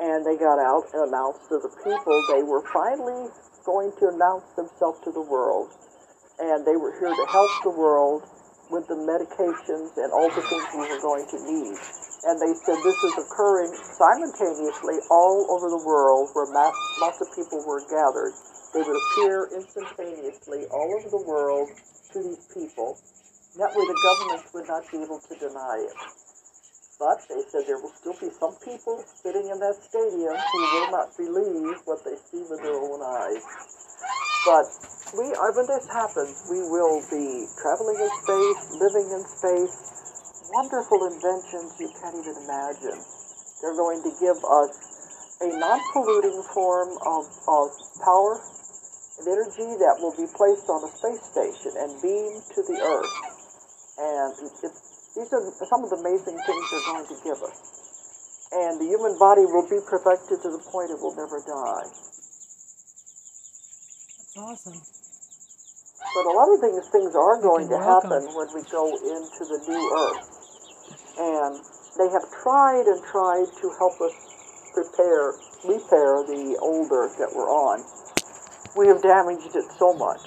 Speaker 2: And they got out and announced to the people they were finally going to announce themselves to the world. And they were here to help the world with the medications and all the things we were going to need. And they said this is occurring simultaneously all over the world where mass, lots of people were gathered. They would appear instantaneously all over the world to these people that way the government would not be able to deny it. But they said there will still be some people sitting in that stadium who will not believe what they see with their own eyes. But we, uh, when this happens, we will be traveling in space, living in space, wonderful inventions you can't even imagine. They're going to give us a non-polluting form of, of power and energy that will be placed on a space station and beamed to the Earth. And it, these are some of the amazing things they're going to give us. And the human body will be perfected to the point it will never die.
Speaker 1: That's awesome.
Speaker 2: But a lot of things things are going to happen when we go into the new earth. And they have tried and tried to help us prepare, repair the old Earth that we're on. We have damaged it so much.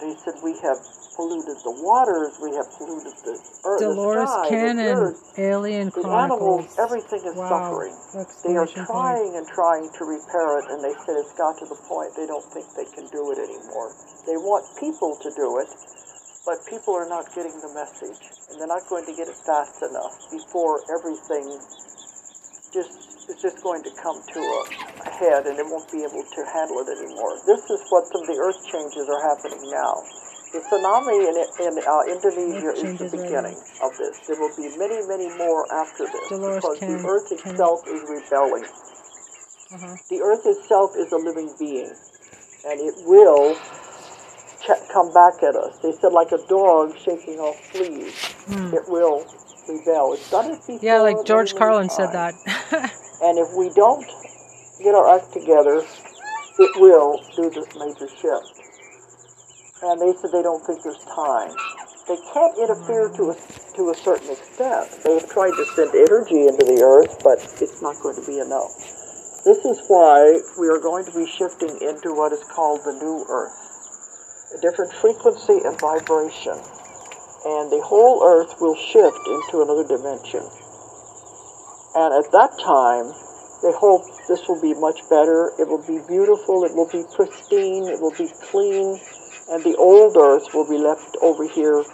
Speaker 2: They said we have polluted the waters, we have polluted the earth,
Speaker 1: Dolores
Speaker 2: the sky,
Speaker 1: Cannon,
Speaker 2: the earth,
Speaker 1: Alien
Speaker 2: the
Speaker 1: Chronicles.
Speaker 2: animals, everything is
Speaker 1: Wow.
Speaker 2: suffering. They are
Speaker 1: Exclamation point.
Speaker 2: trying and trying to repair it, and they said it's got to the point they don't think they can do it anymore. They want people to do it, but people are not getting the message, and they're not going to get it fast enough before everything just is just going to come to a, a head, and it won't be able to handle it anymore. This is what some of the earth changes are happening now. The tsunami in, in uh, Indonesia is the beginning of this. There will be many, many more after this
Speaker 1: Dolores
Speaker 2: because
Speaker 1: Cannon-
Speaker 2: the earth itself is rebelling.
Speaker 1: Uh-huh.
Speaker 2: The earth itself is a living being, and it will ch- come back at us. They said like a dog shaking off fleas,
Speaker 1: Hmm.
Speaker 2: it will rebel. It's done it before.
Speaker 1: Yeah, like George Carlin said that. (laughs)
Speaker 2: And if we don't get our act together, it will do this major shift. And they said they don't think there's time. They can't interfere to a, to a certain extent. They've tried to send energy into the earth, but it's not going to be enough. This is why we are going to be shifting into what is called the new earth. A different frequency and vibration. And the whole earth will shift into another dimension. And at that time, they hope this will be much better. It will be beautiful. It will be pristine. It will be clean. And the old earth will be left over here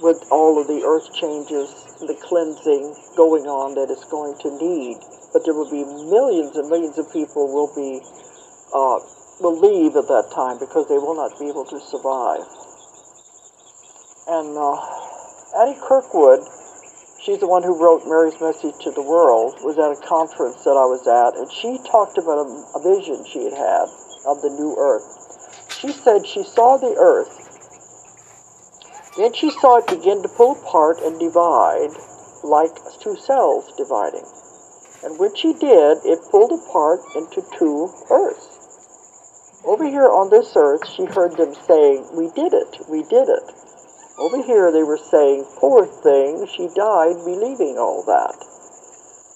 Speaker 2: with all of the earth changes, the cleansing going on that it's going to need. But there will be millions and millions of people will be uh, will leave at that time because they will not be able to survive. And uh, Annie Kirkwood she's the one who wrote Mary's Message to the World, was at a conference that I was at, and she talked about a, a vision she had had of the new earth. She said she saw the earth, then she saw it begin to pull apart and divide like two cells dividing. And when she did, it pulled apart into two earths. Over here on this earth, she heard them saying, We did it, we did it. Over here they were saying, poor thing, she died believing all that.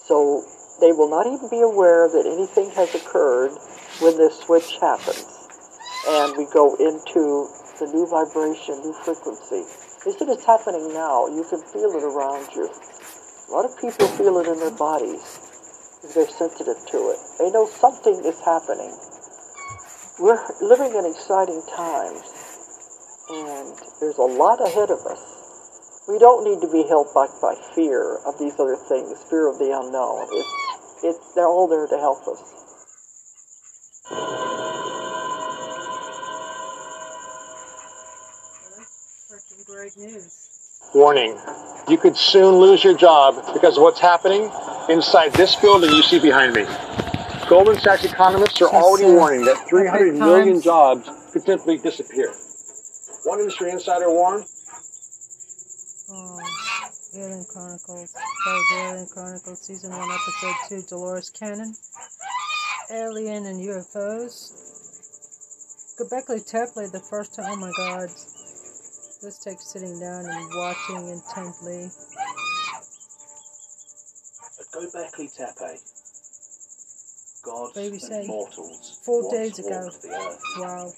Speaker 2: So they will not even be aware that anything has occurred when this switch happens. And we go into the new vibration, new frequency. They said it's happening now. You can feel it around you. A lot of people feel it in their bodies they're sensitive to it. They know something is happening. We're living in exciting times and there's a lot ahead of us. We don't need to be held back by fear of these other things, fear of the unknown. It's, it's, they're all there to help us.
Speaker 1: News.
Speaker 13: Warning. You could soon lose your job because of what's happening inside this building you see behind me. Goldman Sachs economists are already warning that 300 million jobs could simply disappear. One industry insider warned
Speaker 1: Oh, Alien Chronicles. That was Alien Chronicles Season 1, Episode 2, Dolores Cannon. Alien and UFOs. Göbekli Tepe, the first time. Oh my god. This takes sitting down and watching intently.
Speaker 14: At Göbekli Tepe, gods
Speaker 1: Baby
Speaker 14: and
Speaker 1: say,
Speaker 14: mortals
Speaker 1: Four
Speaker 14: once
Speaker 1: days ago.
Speaker 14: the earth.
Speaker 1: Wow.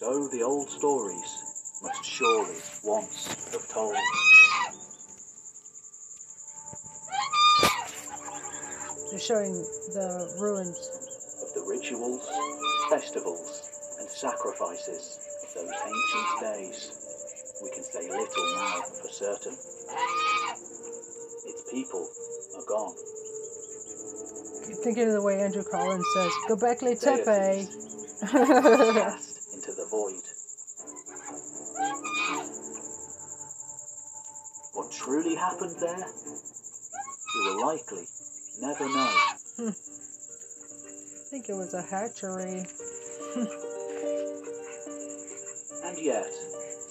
Speaker 14: So the old stories must surely once have told.
Speaker 1: They're showing the ruins.
Speaker 14: of the rituals, festivals, and sacrifices those ancient days, we can say little now for certain. Its people are gone.
Speaker 1: Keep thinking of the way Andrew Collins says, Göbekli Tepe.
Speaker 14: cast into the void. What truly happened there, we will likely never know. (laughs)
Speaker 1: I think it was a hatchery. (laughs)
Speaker 14: Yet,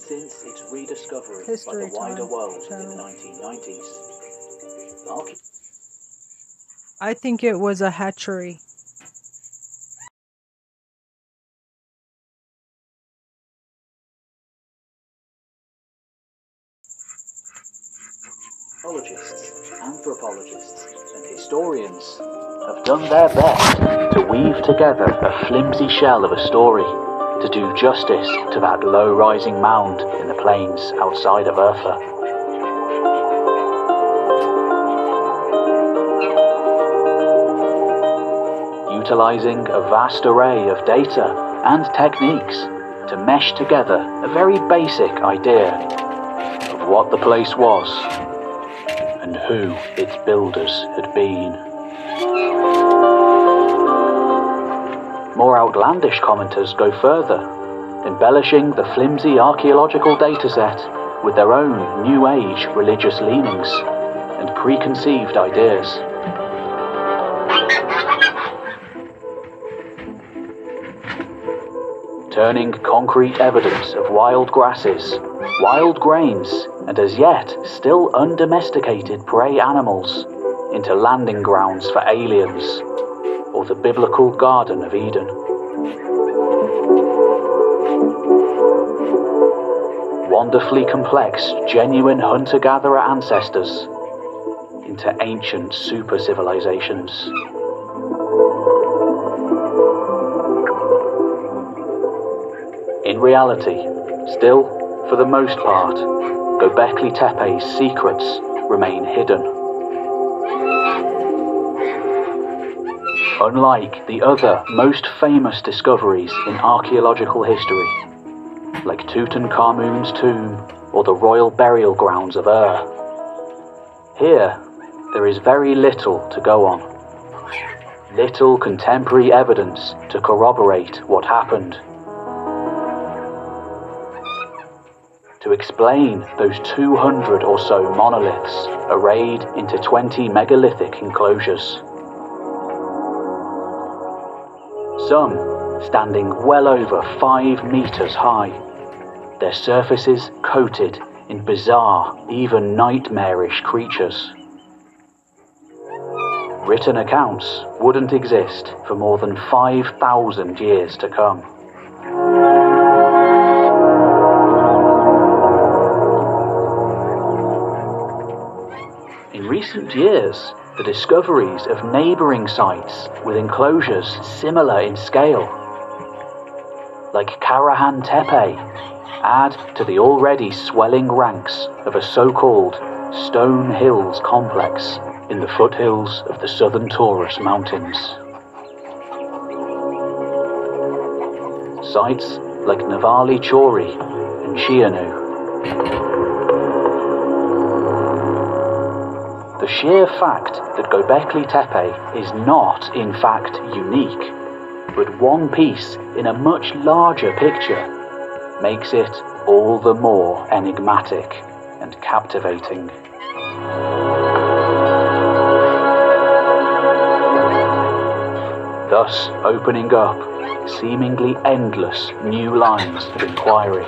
Speaker 14: since its rediscovery
Speaker 1: History
Speaker 14: by the wider world in the 1990s, archae-
Speaker 1: I think it was a hatchery.
Speaker 14: anthropologists, and historians have done their best to weave together a flimsy shell of a story to do justice to that low rising mound in the plains outside of Urfa. Utilizing a vast array of data and techniques to mesh together a very basic idea of what the place was and who its builders had been. More outlandish commenters go further, embellishing the flimsy archaeological dataset with their own New Age religious leanings and preconceived ideas. Turning concrete evidence of wild grasses, wild grains, and as yet still undomesticated prey animals into landing grounds for aliens, or the biblical Garden of Eden. Wonderfully complex, genuine hunter gatherer ancestors into ancient super civilizations. In reality, still, for the most part, Göbekli Tepe's secrets remain hidden. Unlike the other most famous discoveries in archaeological history, like Tutankhamun's tomb or the royal burial grounds of Ur, here there is very little to go on. Little contemporary evidence to corroborate what happened. to explain those 200 or so monoliths arrayed into 20 megalithic enclosures. Some standing well over 5 meters high, their surfaces coated in bizarre, even nightmarish creatures. Written accounts wouldn't exist for more than 5,000 years to come. In recent years, the discoveries of neighbouring sites with enclosures similar in scale, like Karahan Tepe, add to the already swelling ranks of a so called Stone Hills complex in the foothills of the southern Taurus Mountains. Sites like Nevalı Çori and Çayönü the sheer fact that Göbekli Tepe is not, in fact, unique, but one piece in a much larger picture, makes it all the more enigmatic and captivating. Thus opening up seemingly endless new lines of inquiry.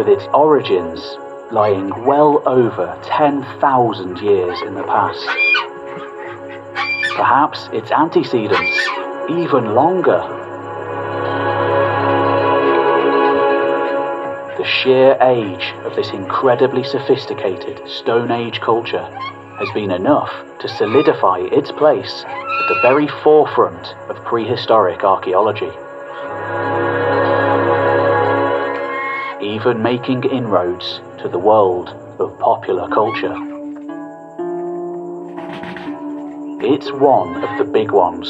Speaker 14: With its origins lying well over 10,000 years in the past. Perhaps its antecedents even longer. The sheer age of this incredibly sophisticated Stone Age culture has been enough to solidify its place at the very forefront of prehistoric archaeology. Even making inroads to the world of popular culture. It's one of the big ones.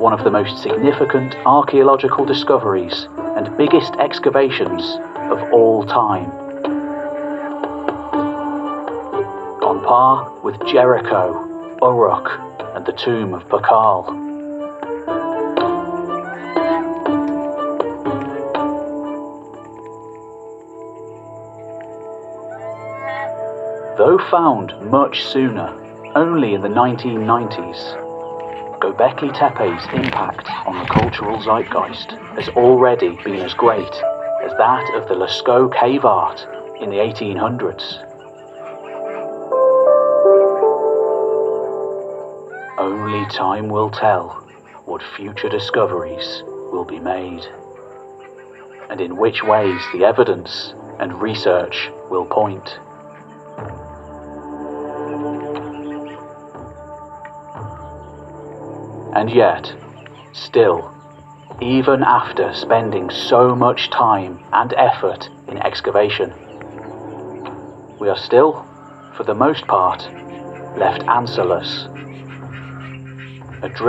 Speaker 14: One of the most significant archaeological discoveries and biggest excavations of all time. On par with Jericho, Uruk, and the tomb of Pakal. Though found much sooner, only in the 1990s, Göbekli Tepe's impact on the cultural zeitgeist has already been as great as that of the Lascaux cave art in the 1800s. Only time will tell what future discoveries will be made, and in which ways the evidence and research will point. And yet, still, even after spending so much time and effort in excavation, we are still, for the most part, left answerless, adrift